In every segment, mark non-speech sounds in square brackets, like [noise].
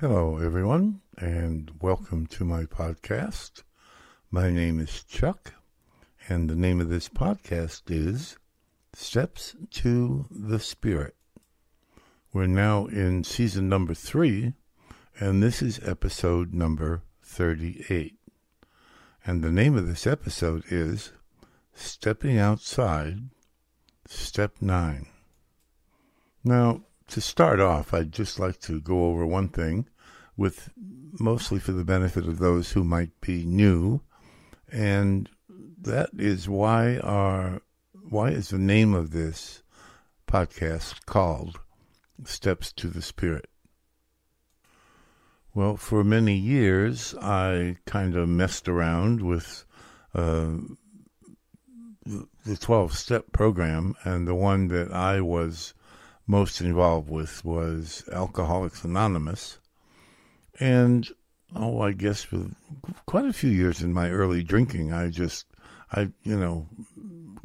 Hello, everyone, and welcome to my podcast. My name is Chuck, and the name of this podcast is Steps to the Spirit. We're now in season number three, and this is episode number 38. And the name of this episode is Stepping Outside, Step 9. Now, to start off, I'd just like to go over one thing with mostly for the benefit of those who might be new, and that is why our why is the name of this podcast called Steps to the Spirit? Well, for many years, I kind of messed around with uh, the 12 step program, and the one that I was most involved with was Alcoholics Anonymous. And, oh, I guess for quite a few years in my early drinking, I just, I, you know,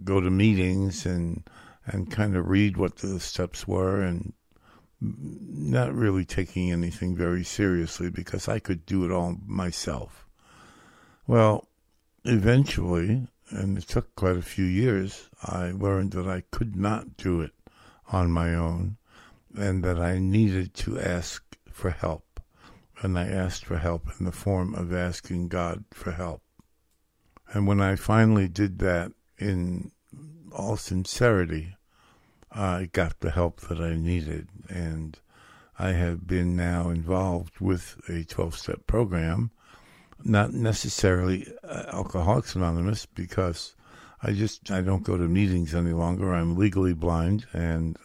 go to meetings and, and kind of read what the steps were and not really taking anything very seriously because I could do it all myself. Well, eventually, and it took quite a few years, I learned that I could not do it on my own and that I needed to ask for help. And I asked for help in the form of asking God for help. And when I finally did that in all sincerity, I got the help that I needed. And I have been now involved with a 12 step program, not necessarily uh, Alcoholics Anonymous, because I just I don't go to meetings any longer. I'm legally blind and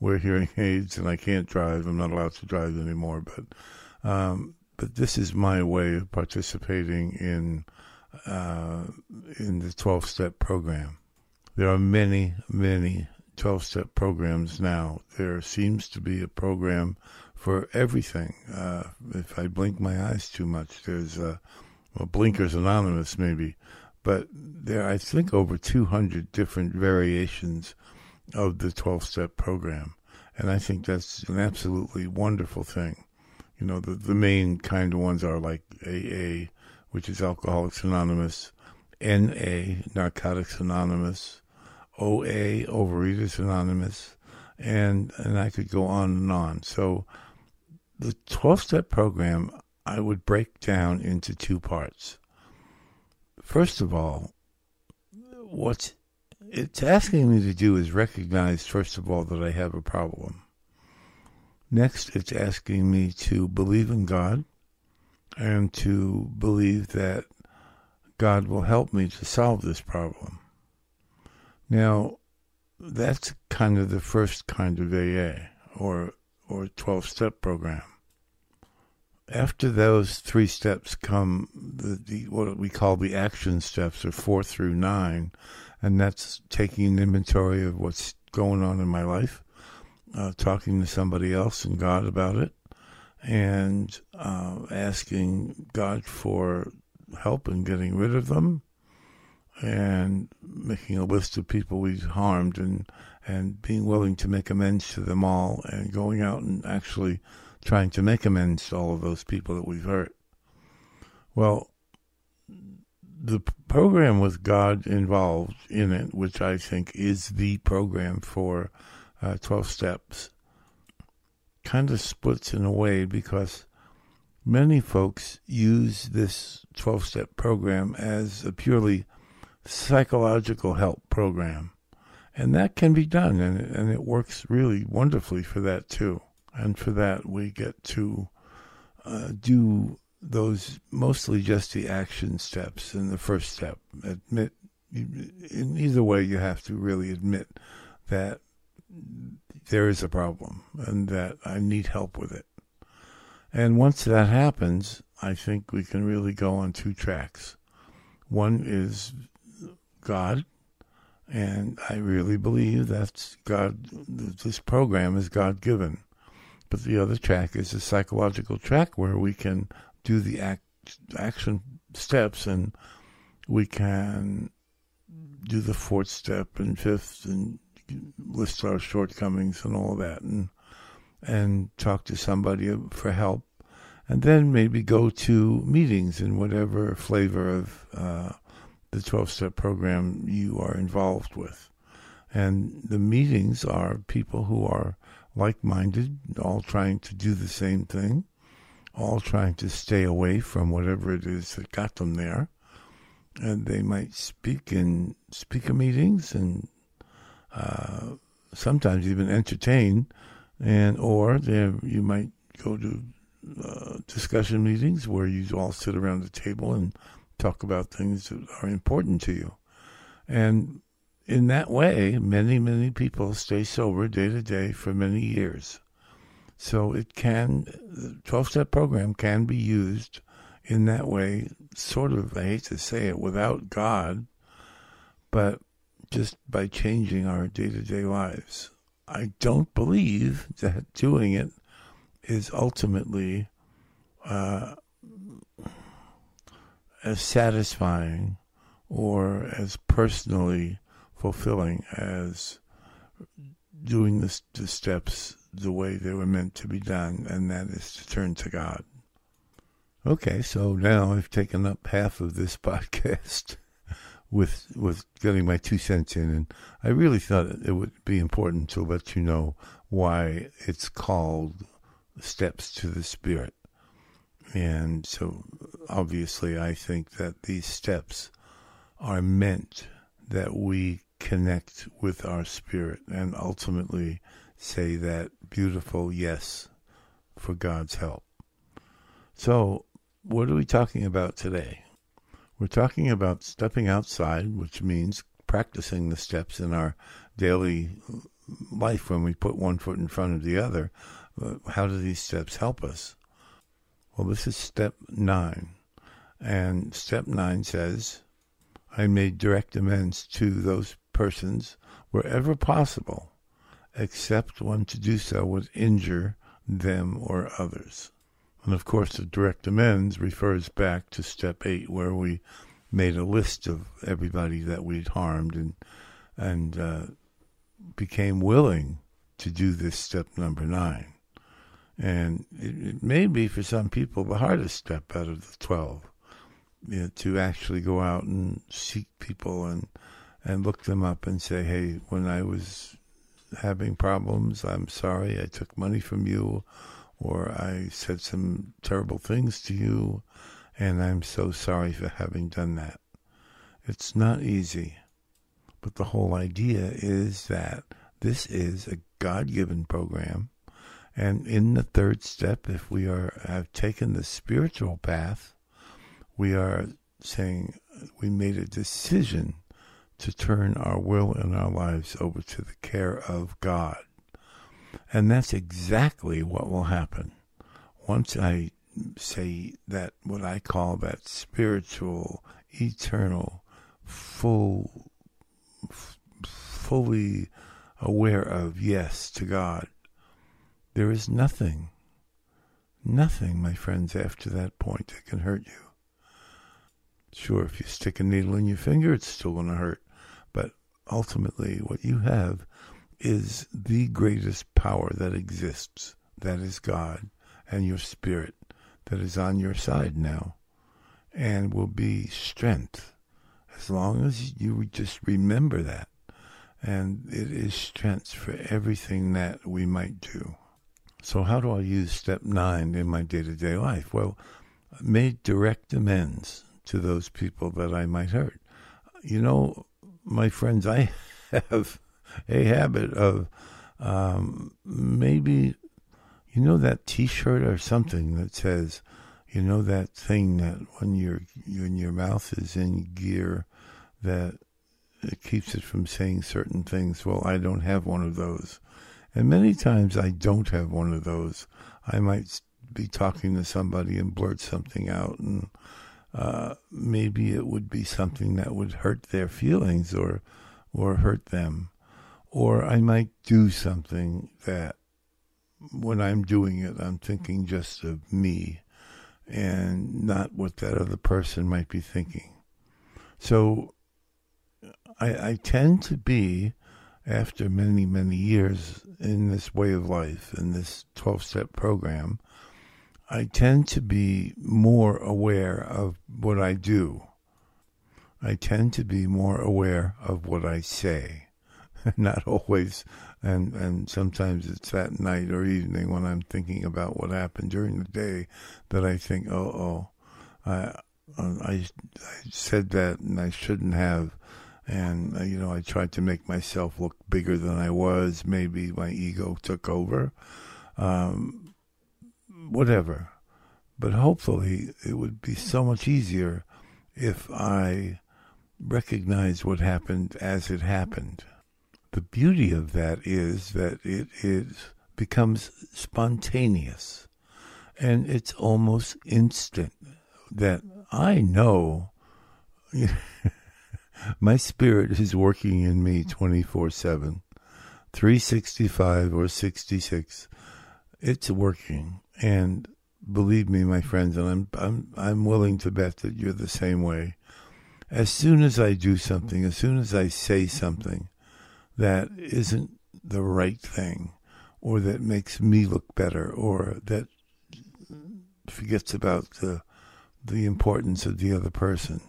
wear hearing [laughs] aids, and I can't drive. I'm not allowed to drive anymore. But um, but this is my way of participating in uh, in the 12 step program. There are many many 12 step programs now. There seems to be a program for everything. Uh, if I blink my eyes too much, there's a well, Blinkers Anonymous maybe but there are, I think, over 200 different variations of the 12 step program. And I think that's an absolutely wonderful thing. You know, the, the main kind of ones are like AA, which is Alcoholics Anonymous, NA, Narcotics Anonymous, OA, Overeaters Anonymous, and, and I could go on and on. So the 12 step program I would break down into two parts. First of all, what it's asking me to do is recognize, first of all, that I have a problem. Next, it's asking me to believe in God and to believe that God will help me to solve this problem. Now, that's kind of the first kind of AA or or 12 step program after those three steps come the, the, what we call the action steps, or four through nine, and that's taking an inventory of what's going on in my life, uh, talking to somebody else and God about it, and uh, asking God for help in getting rid of them, and making a list of people we've harmed, and and being willing to make amends to them all, and going out and actually trying to make amends to all of those people that we've hurt. Well, the program with God involved in it, which I think is the program for uh, 12 steps, kind of splits in a way because many folks use this 12 step program as a purely psychological help program. And that can be done, and, and it works really wonderfully for that too. And for that, we get to uh, do those mostly just the action steps in the first step. Admit, in either way, you have to really admit that there is a problem and that I need help with it. And once that happens, I think we can really go on two tracks. One is God, and I really believe that's God, this program is God given. But the other track is a psychological track where we can do the act, action steps and we can do the fourth step and fifth and list our shortcomings and all that and and talk to somebody for help and then maybe go to meetings in whatever flavor of uh, the 12 step program you are involved with. And the meetings are people who are like minded, all trying to do the same thing, all trying to stay away from whatever it is that got them there. And they might speak in speaker meetings and uh, sometimes even entertain, and or you might go to uh, discussion meetings where you all sit around the table and talk about things that are important to you. And in that way, many, many people stay sober day to day for many years. So it can, the 12 step program can be used in that way, sort of, I hate to say it, without God, but just by changing our day to day lives. I don't believe that doing it is ultimately uh, as satisfying or as personally fulfilling as doing the, the steps the way they were meant to be done, and that is to turn to God. Okay, so now I've taken up half of this [laughs] podcast with with getting my two cents in, and I really thought it would be important to let you know why it's called Steps to the Spirit. And so, obviously, I think that these steps are meant that we connect with our spirit and ultimately say that beautiful yes for God's help. So, what are we talking about today? We're talking about stepping outside, which means practicing the steps in our daily life when we put one foot in front of the other. Uh, how do these steps help us? Well, this is step nine. And step nine says, I made direct amends to those persons wherever possible, except when to do so would injure them or others. And of course, the direct amends refers back to step eight, where we made a list of everybody that we'd harmed and and uh, became willing to do this step number nine. And it, it, may be for some people the hardest step out of the 12 you know, to actually go out and seek people and and look them up and say, hey, when I was having problems, I'm sorry I took money from you or I said some terrible things to you, and I'm so sorry for having done that. It's not easy, but the whole idea is that this is a God given program. And in the third step, if we are have taken the spiritual path, we are saying we made a decision to turn our will and our lives over to the care of God. And that's exactly what will happen. Once I say that, what I call that spiritual, eternal, full, f- fully aware of yes to God, there is nothing, nothing, my friends, after that point that can hurt you. Sure, if you stick a needle in your finger, it's still going to hurt ultimately what you have is the greatest power that exists. That is God and your spirit that is on your side now and will be strength as long as you just remember that. And it is strength for everything that we might do. So, how do I use step nine in my day to day life? Well, make direct amends to those people that I might hurt. You know, my friends, I have a habit of um, maybe, you know, that T-shirt or something that says, you know, that thing that when your when your mouth is in gear, that it keeps it from saying certain things. Well, I don't have one of those, and many times I don't have one of those. I might be talking to somebody and blurt something out and uh, maybe it would be something that would hurt their feelings or or hurt them, or I might do something that when I'm doing it, I'm thinking just of me and not what that other person might be thinking. So I, I tend to be, after many, many years in this way of life, in this 12 step program, I tend to be more aware of what I do. I tend to be more aware of what I say. [laughs] Not always, and, and sometimes it's that night or evening when I'm thinking about what happened during the day that I think, oh, oh, I, I, I said that and I shouldn't have. And, uh, you know, I tried to make myself look bigger than I was. Maybe my ego took over. Um, whatever. But hopefully, it would be so much easier if I recognized what happened as it happened. The beauty of that is that it is becomes spontaneous and it's almost instant that I know [laughs] my spirit is working in me 24 7, 365 or 66. It's working. And believe me, my friends, and I'm, I'm, I'm willing to bet that you're the same way. As soon as I do something, as soon as I say something that isn't the right thing, or that makes me look better, or that forgets about the the importance of the other person.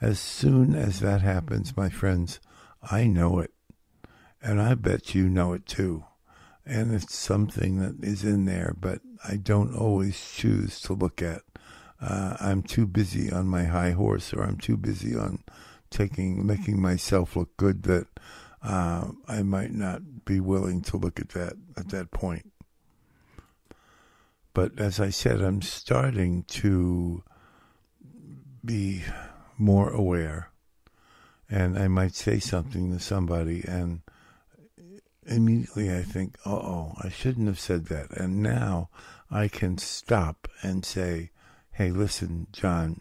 As soon as that happens, my friends, I know it. And I bet you know it too. And it's something that is in there, but I don't always choose to look at. Uh, I'm too busy on my high horse, or I'm too busy on taking, making myself look good that uh, I might not be willing to look at that at that point. But as I said, I'm starting to be more aware. And I might say something to somebody, and immediately I think, oh, I shouldn't have said that. And now I can stop and say, hey, listen, John,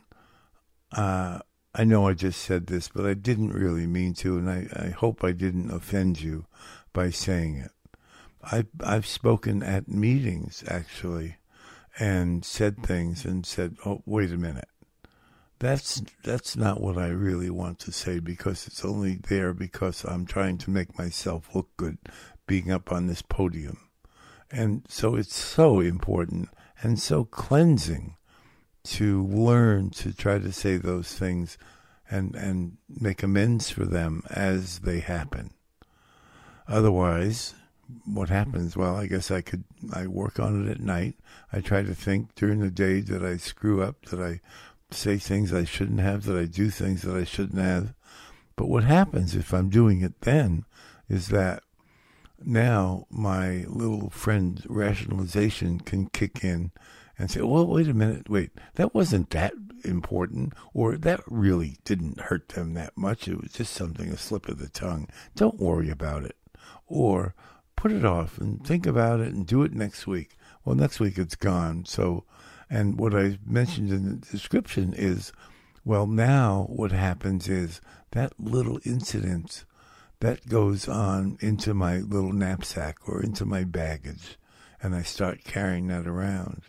uh, I know I just said this, but I didn't really mean to, and I, I hope I didn't offend you by saying it. I've, I've spoken at meetings, actually, and said things and said, oh, wait a minute that's that's not what I really want to say because it's only there because I'm trying to make myself look good being up on this podium. And so it's so important and so cleansing to learn to try to say those things and and make amends for them as they happen. Otherwise, what happens? Well, I guess I could I work on it at night. I try to think during the day that I screw up, that I say things I shouldn't have, that I do things that I shouldn't have. But what happens if I'm doing it then is that now my little friend rationalization can kick in and say, well, wait a minute, wait, that wasn't that important, or that really didn't hurt them that much. It was just something, a slip of the tongue. Don't worry about it. Or put it off and think about it and do it next week. Well, next week it's gone. So and what I mentioned in the description is, well, now what happens is that little incident that goes on into my little knapsack or into my baggage, and I start carrying that around.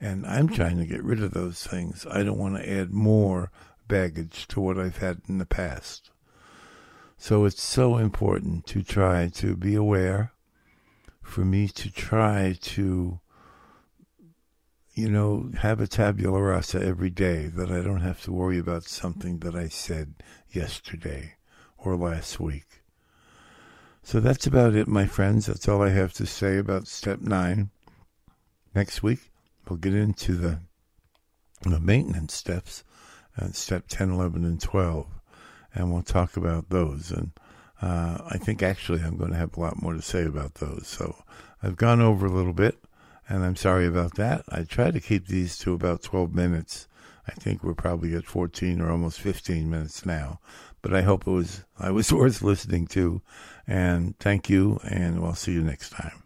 And I'm trying to get rid of those things. I don't want to add more baggage to what I've had in the past. So it's so important to try to be aware, for me to try to you know, have a tabula rasa every day that I don't have to worry about something that I said yesterday or last week. So that's about it, my friends. That's all I have to say about step nine. Next week, we'll get into the, the maintenance steps, uh, step 10, 11, and 12, and we'll talk about those. And uh, I think actually I'm going to have a lot more to say about those. So I've gone over a little bit and I'm sorry about that. I try to keep these to about 12 minutes. I think we're probably at 14 or almost 15 minutes now, but I hope it was I was [laughs] worth listening to. And thank you, and we'll see you next time.